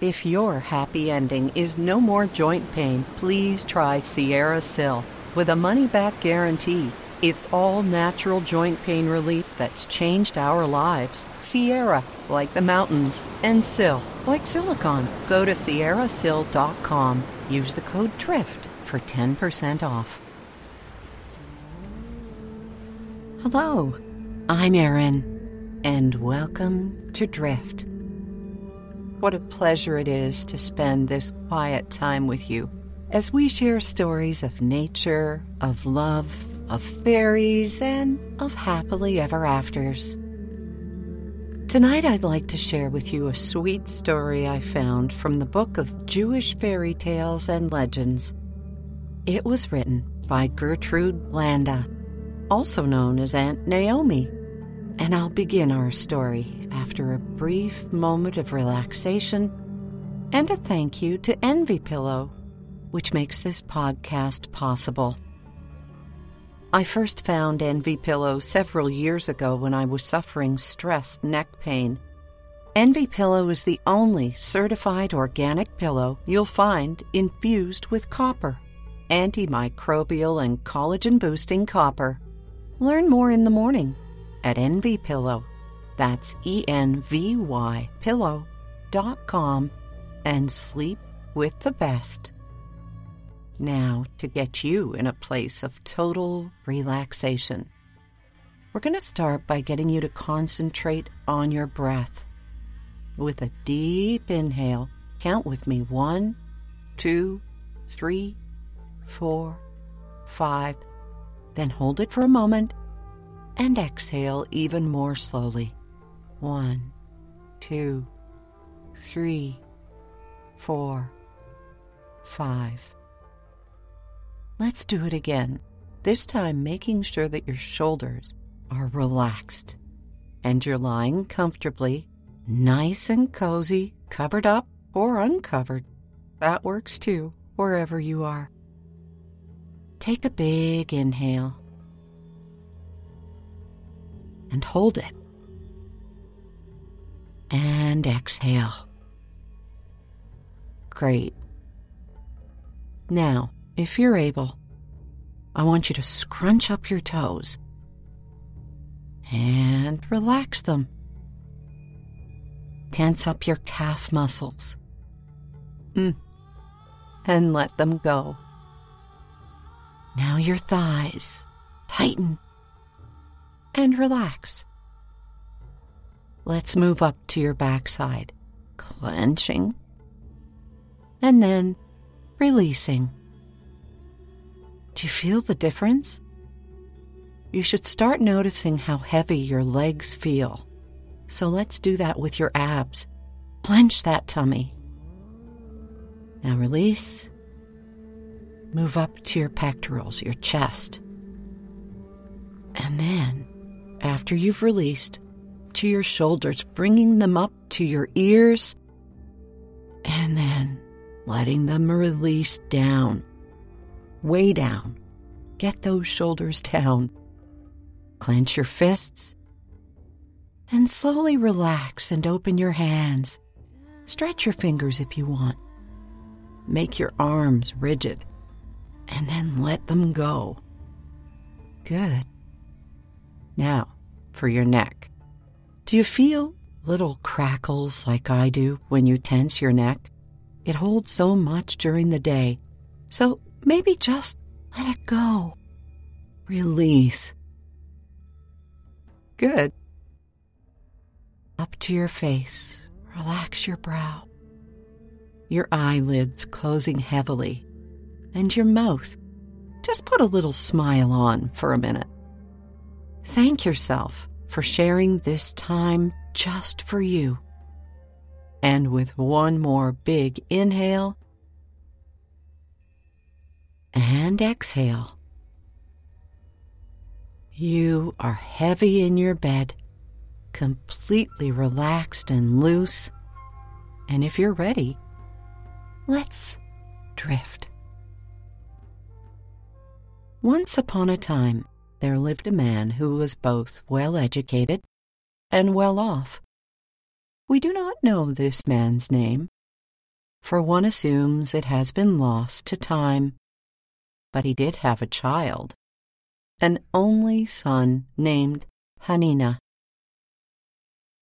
If your happy ending is no more joint pain, please try Sierra Sil. With a money back guarantee, it's all natural joint pain relief that's changed our lives. Sierra, like the mountains, and Sil, like silicon. Go to sierrasil.com. Use the code DRIFT for 10% off. Hello, I'm Erin, and welcome to Drift. What a pleasure it is to spend this quiet time with you as we share stories of nature, of love, of fairies, and of happily ever afters. Tonight, I'd like to share with you a sweet story I found from the book of Jewish fairy tales and legends. It was written by Gertrude Landa, also known as Aunt Naomi and I'll begin our story after a brief moment of relaxation and a thank you to Envy Pillow, which makes this podcast possible. I first found Envy Pillow several years ago when I was suffering stress neck pain. Envy Pillow is the only certified organic pillow you'll find infused with copper, antimicrobial and collagen boosting copper. Learn more in the morning at Envy Pillow. That's E N V Y pillow.com and sleep with the best. Now, to get you in a place of total relaxation, we're going to start by getting you to concentrate on your breath. With a deep inhale, count with me one, two, three, four, five. Then hold it for a moment and exhale even more slowly. One, two, three, four, five. Let's do it again, this time making sure that your shoulders are relaxed and you're lying comfortably, nice and cozy, covered up or uncovered. That works too, wherever you are. Take a big inhale and hold it. And exhale. Great. Now, if you're able, I want you to scrunch up your toes and relax them. Tense up your calf muscles. Mm. And let them go. Now your thighs. Tighten and relax. Let's move up to your backside, clenching, and then releasing. Do you feel the difference? You should start noticing how heavy your legs feel. So let's do that with your abs. Clench that tummy. Now release. Move up to your pectorals, your chest. And then after you've released, to your shoulders, bringing them up to your ears, and then letting them release down, way down. Get those shoulders down. Clench your fists, and slowly relax and open your hands. Stretch your fingers if you want. Make your arms rigid, and then let them go. Good. Now, for your neck. Do you feel little crackles like I do when you tense your neck? It holds so much during the day. So maybe just let it go. Release. Good. Up to your face. Relax your brow. Your eyelids closing heavily. And your mouth. Just put a little smile on for a minute. Thank yourself for sharing this time just for you. And with one more big inhale and exhale, you are heavy in your bed, completely relaxed and loose. And if you're ready, let's drift. Once upon a time, there lived a man who was both well educated and well off. We do not know this man's name, for one assumes it has been lost to time. But he did have a child, an only son named Hanina.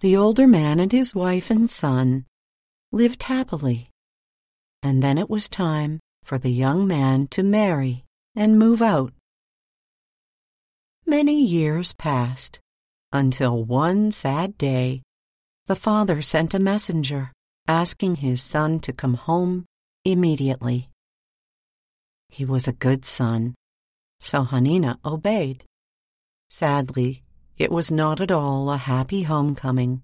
The older man and his wife and son lived happily, and then it was time for the young man to marry and move out. Many years passed until one sad day the father sent a messenger asking his son to come home immediately. He was a good son, so Hanina obeyed. Sadly, it was not at all a happy homecoming,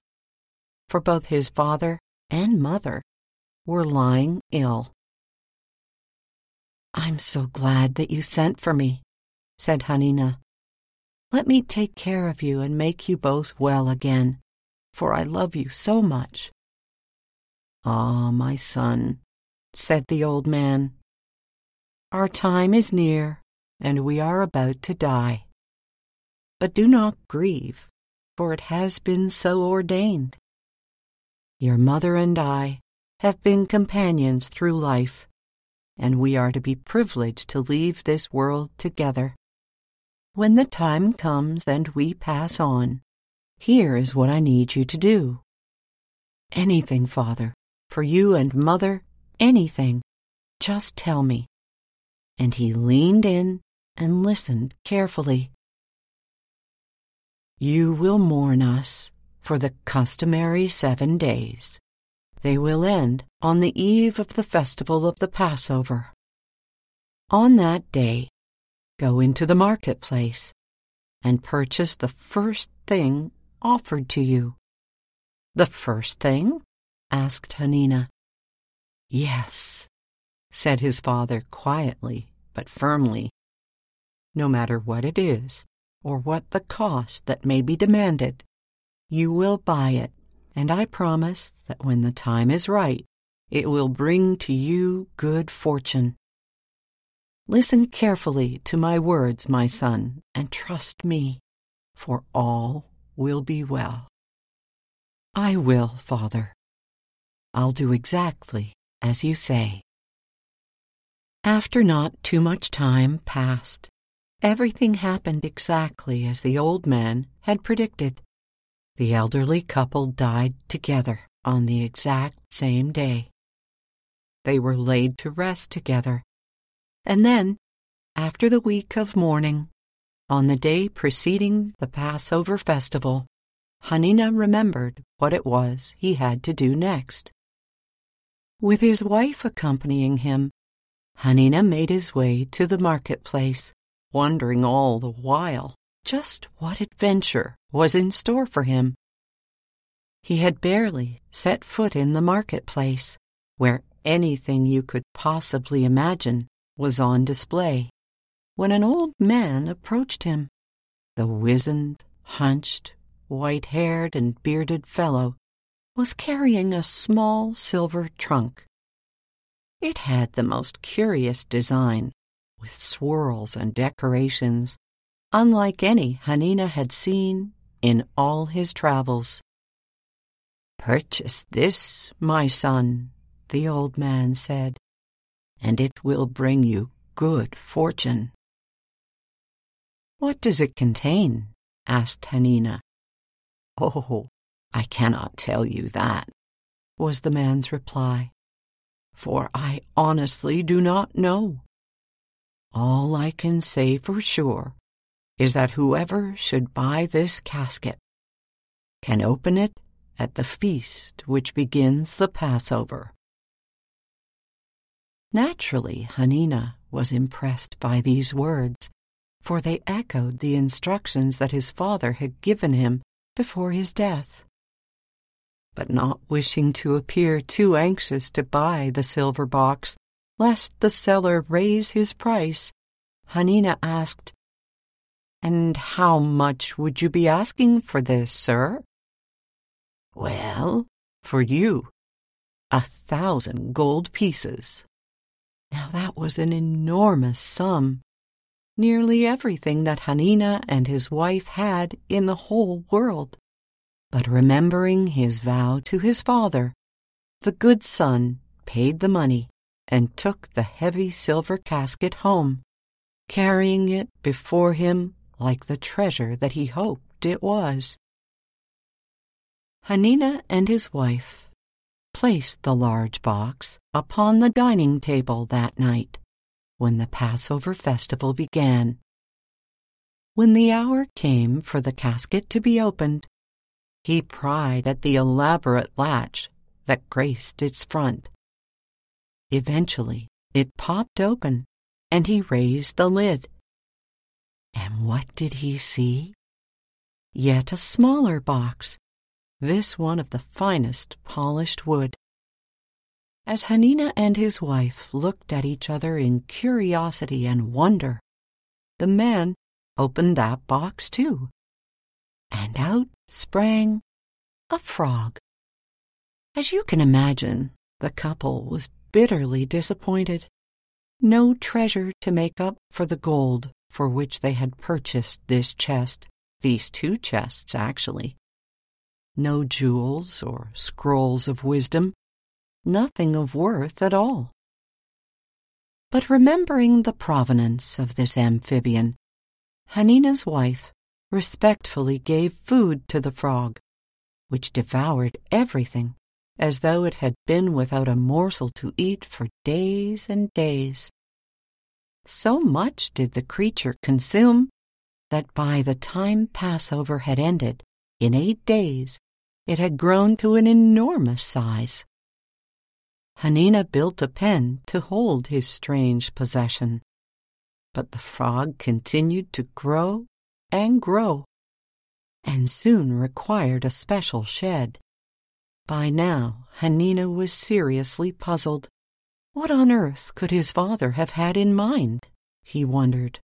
for both his father and mother were lying ill. I'm so glad that you sent for me, said Hanina. Let me take care of you and make you both well again, for I love you so much. Ah, my son, said the old man, our time is near, and we are about to die. But do not grieve, for it has been so ordained. Your mother and I have been companions through life, and we are to be privileged to leave this world together. When the time comes and we pass on, here is what I need you to do. Anything, Father, for you and Mother, anything. Just tell me. And he leaned in and listened carefully. You will mourn us for the customary seven days. They will end on the eve of the festival of the Passover. On that day, go into the marketplace and purchase the first thing offered to you. The first thing? asked Hanina. Yes, said his father quietly but firmly. No matter what it is, or what the cost that may be demanded, you will buy it, and I promise that when the time is right, it will bring to you good fortune. Listen carefully to my words, my son, and trust me, for all will be well. I will, father, I'll do exactly as you say. After not too much time passed, everything happened exactly as the old man had predicted. The elderly couple died together on the exact same day. They were laid to rest together. And then, after the week of mourning, on the day preceding the Passover festival, Hanina remembered what it was he had to do next. With his wife accompanying him, Hanina made his way to the marketplace, wondering all the while just what adventure was in store for him. He had barely set foot in the marketplace, where anything you could possibly imagine was on display, when an old man approached him. The wizened, hunched, white haired, and bearded fellow was carrying a small silver trunk. It had the most curious design, with swirls and decorations, unlike any Hanina had seen in all his travels. Purchase this, my son, the old man said, and it will bring you good fortune. What does it contain? asked Hanina. Oh, I cannot tell you that, was the man's reply, for I honestly do not know. All I can say for sure is that whoever should buy this casket can open it at the feast which begins the Passover. Naturally, Hanina was impressed by these words, for they echoed the instructions that his father had given him before his death. But not wishing to appear too anxious to buy the silver box, lest the seller raise his price, Hanina asked, And how much would you be asking for this, sir? Well, for you, a thousand gold pieces. Now that was an enormous sum nearly everything that Hanina and his wife had in the whole world. But remembering his vow to his father, the good son paid the money and took the heavy silver casket home, carrying it before him like the treasure that he hoped it was. Hanina and his wife placed the large box upon the dining table that night when the Passover festival began. When the hour came for the casket to be opened, he pried at the elaborate latch that graced its front. Eventually, it popped open, and he raised the lid. And what did he see? Yet a smaller box this one of the finest polished wood. As Hanina and his wife looked at each other in curiosity and wonder, the man opened that box too, and out sprang a frog. As you can imagine, the couple was bitterly disappointed. No treasure to make up for the gold for which they had purchased this chest, these two chests actually no jewels or scrolls of wisdom, nothing of worth at all. But remembering the provenance of this amphibian, Hanina's wife respectfully gave food to the frog, which devoured everything as though it had been without a morsel to eat for days and days. So much did the creature consume that by the time Passover had ended, in eight days, it had grown to an enormous size. Hanina built a pen to hold his strange possession, but the frog continued to grow and grow, and soon required a special shed. By now, Hanina was seriously puzzled. What on earth could his father have had in mind? he wondered.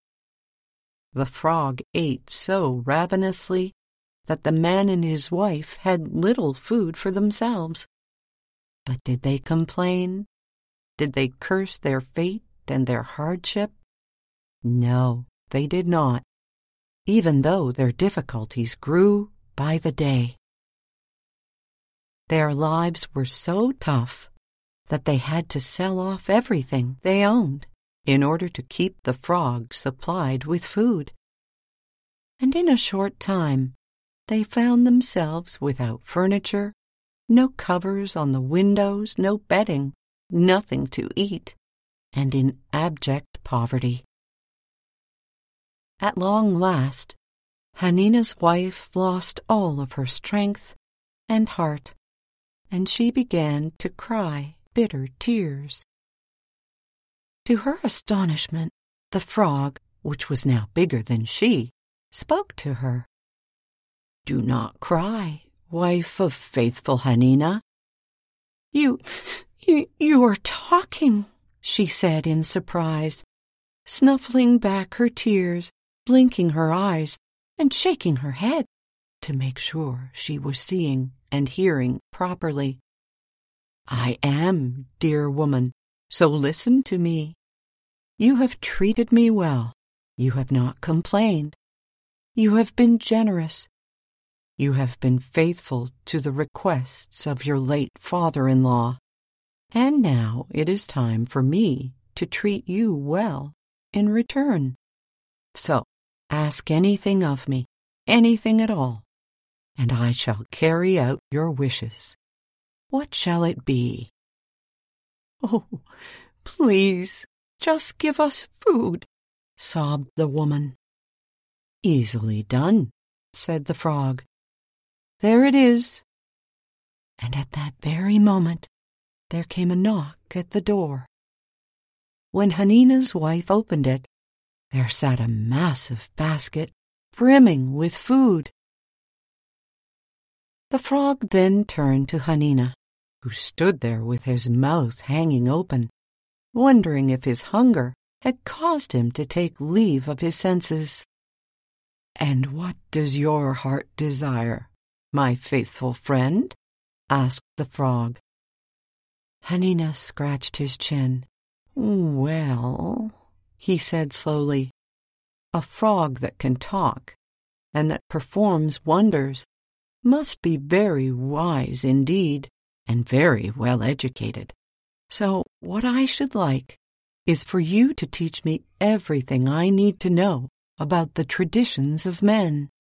The frog ate so ravenously that the man and his wife had little food for themselves. But did they complain? Did they curse their fate and their hardship? No, they did not, even though their difficulties grew by the day. Their lives were so tough that they had to sell off everything they owned in order to keep the frog supplied with food. And in a short time, they found themselves without furniture, no covers on the windows, no bedding, nothing to eat, and in abject poverty. At long last, Hanina's wife lost all of her strength and heart, and she began to cry bitter tears. To her astonishment, the frog, which was now bigger than she, spoke to her. Do not cry, wife of faithful Hanina. You, you, you are talking, she said in surprise, snuffling back her tears, blinking her eyes, and shaking her head to make sure she was seeing and hearing properly. I am, dear woman, so listen to me. You have treated me well. You have not complained. You have been generous. You have been faithful to the requests of your late father in law, and now it is time for me to treat you well in return. So ask anything of me, anything at all, and I shall carry out your wishes. What shall it be? Oh, please, just give us food, sobbed the woman. Easily done, said the frog. There it is. And at that very moment, there came a knock at the door. When Hanina's wife opened it, there sat a massive basket brimming with food. The frog then turned to Hanina, who stood there with his mouth hanging open, wondering if his hunger had caused him to take leave of his senses. And what does your heart desire? My faithful friend? asked the frog. Hanina scratched his chin. Well, he said slowly, a frog that can talk and that performs wonders must be very wise indeed and very well educated. So, what I should like is for you to teach me everything I need to know about the traditions of men.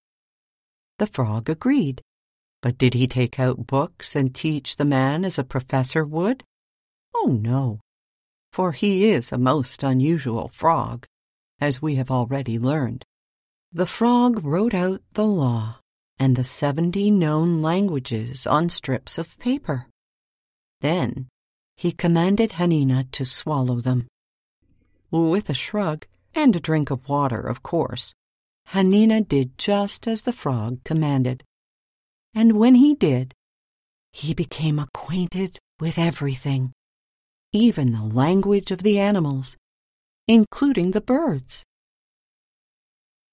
The frog agreed. But did he take out books and teach the man as a professor would? Oh, no, for he is a most unusual frog, as we have already learned. The frog wrote out the law and the seventy known languages on strips of paper. Then he commanded Hanina to swallow them. With a shrug and a drink of water, of course, Hanina did just as the frog commanded. And when he did, he became acquainted with everything, even the language of the animals, including the birds.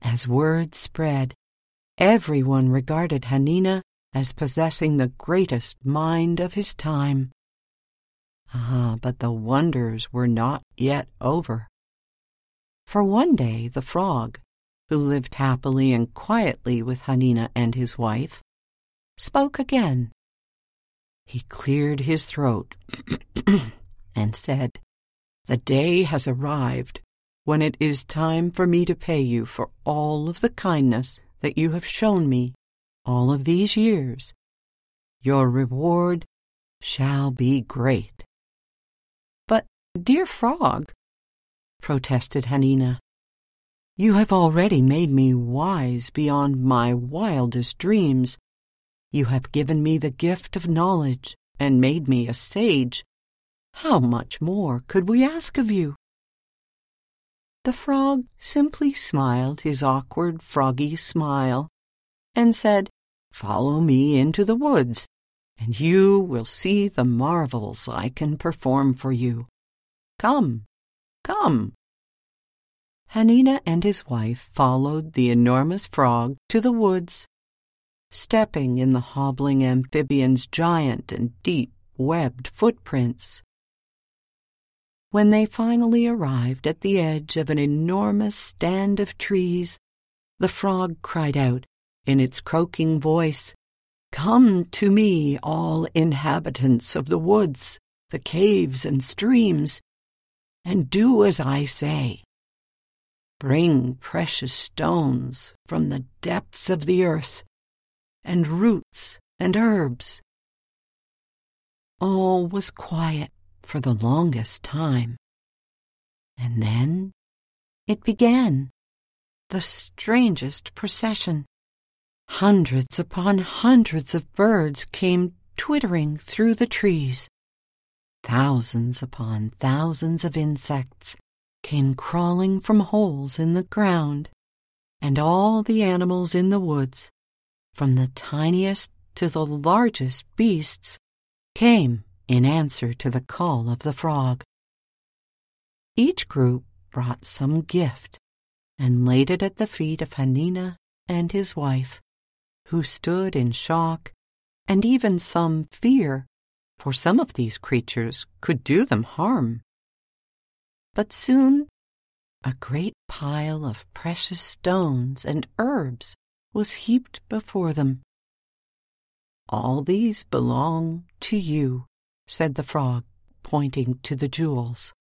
As word spread, everyone regarded Hanina as possessing the greatest mind of his time. Ah, but the wonders were not yet over. For one day the frog, who lived happily and quietly with Hanina and his wife, spoke again. He cleared his throat and said, The day has arrived when it is time for me to pay you for all of the kindness that you have shown me all of these years. Your reward shall be great. But, dear frog, protested Hanina, you have already made me wise beyond my wildest dreams. You have given me the gift of knowledge and made me a sage. How much more could we ask of you? The frog simply smiled his awkward froggy smile and said, Follow me into the woods, and you will see the marvels I can perform for you. Come, come. Hanina and his wife followed the enormous frog to the woods stepping in the hobbling amphibian's giant and deep webbed footprints. When they finally arrived at the edge of an enormous stand of trees, the frog cried out in its croaking voice, Come to me, all inhabitants of the woods, the caves and streams, and do as I say. Bring precious stones from the depths of the earth and roots and herbs. All was quiet for the longest time. And then it began, the strangest procession. Hundreds upon hundreds of birds came twittering through the trees. Thousands upon thousands of insects came crawling from holes in the ground, and all the animals in the woods from the tiniest to the largest beasts, came in answer to the call of the frog. Each group brought some gift and laid it at the feet of Hanina and his wife, who stood in shock and even some fear, for some of these creatures could do them harm. But soon a great pile of precious stones and herbs was heaped before them. All these belong to you, said the frog, pointing to the jewels.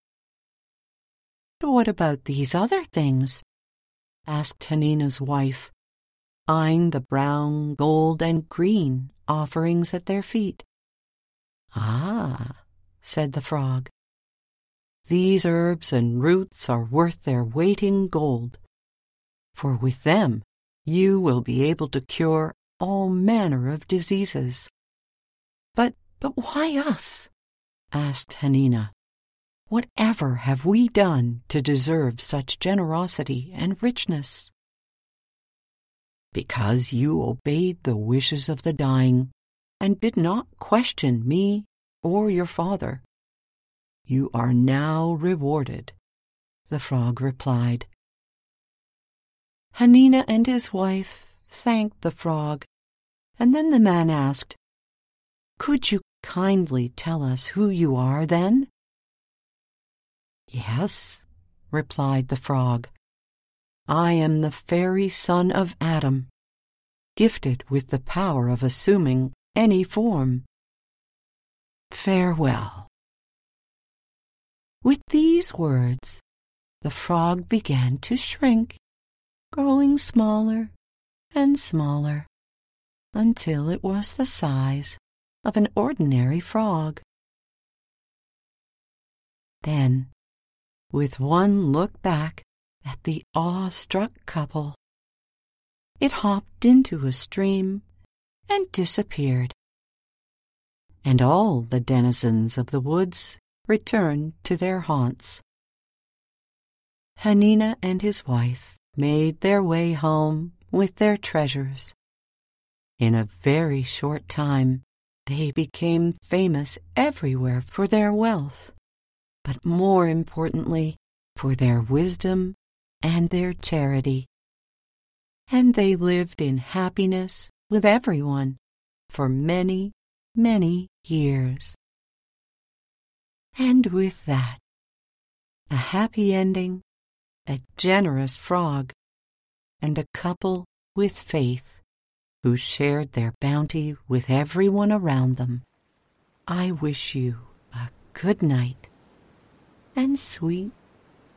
But what about these other things? asked Hanina's wife, eyeing the brown, gold, and green offerings at their feet. Ah, said the frog, these herbs and roots are worth their weight in gold, for with them you will be able to cure all manner of diseases. But, but why us? asked Hanina. Whatever have we done to deserve such generosity and richness? Because you obeyed the wishes of the dying and did not question me or your father. You are now rewarded, the frog replied. Hanina and his wife thanked the frog, and then the man asked, Could you kindly tell us who you are then? Yes, replied the frog. I am the fairy son of Adam, gifted with the power of assuming any form. Farewell. With these words, the frog began to shrink, growing smaller and smaller until it was the size of an ordinary frog. Then, with one look back at the awe-struck couple, it hopped into a stream and disappeared. And all the denizens of the woods returned to their haunts. Hanina and his wife made their way home with their treasures. In a very short time, they became famous everywhere for their wealth, but more importantly, for their wisdom and their charity. And they lived in happiness with everyone for many, many years. And with that, a happy ending, a generous frog, and a couple with faith who shared their bounty with everyone around them. I wish you a good night and sweet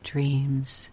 dreams.